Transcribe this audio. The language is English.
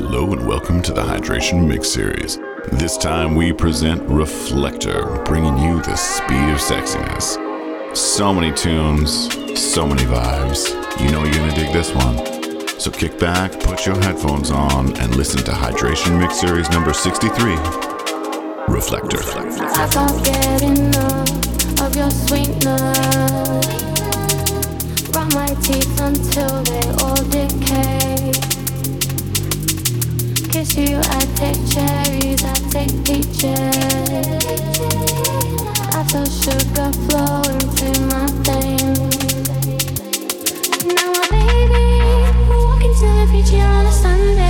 Hello and welcome to the Hydration Mix Series. This time we present Reflector, bringing you the speed of sexiness. So many tunes, so many vibes. You know you're gonna dig this one. So kick back, put your headphones on, and listen to Hydration Mix Series number 63 Reflector. I can't get enough of your sweetness. My teeth until they all decay. Kiss you, I take cherries, I take peaches. I feel sugar flowing through my veins. Now my baby, we're walking to the beach here on a Sunday.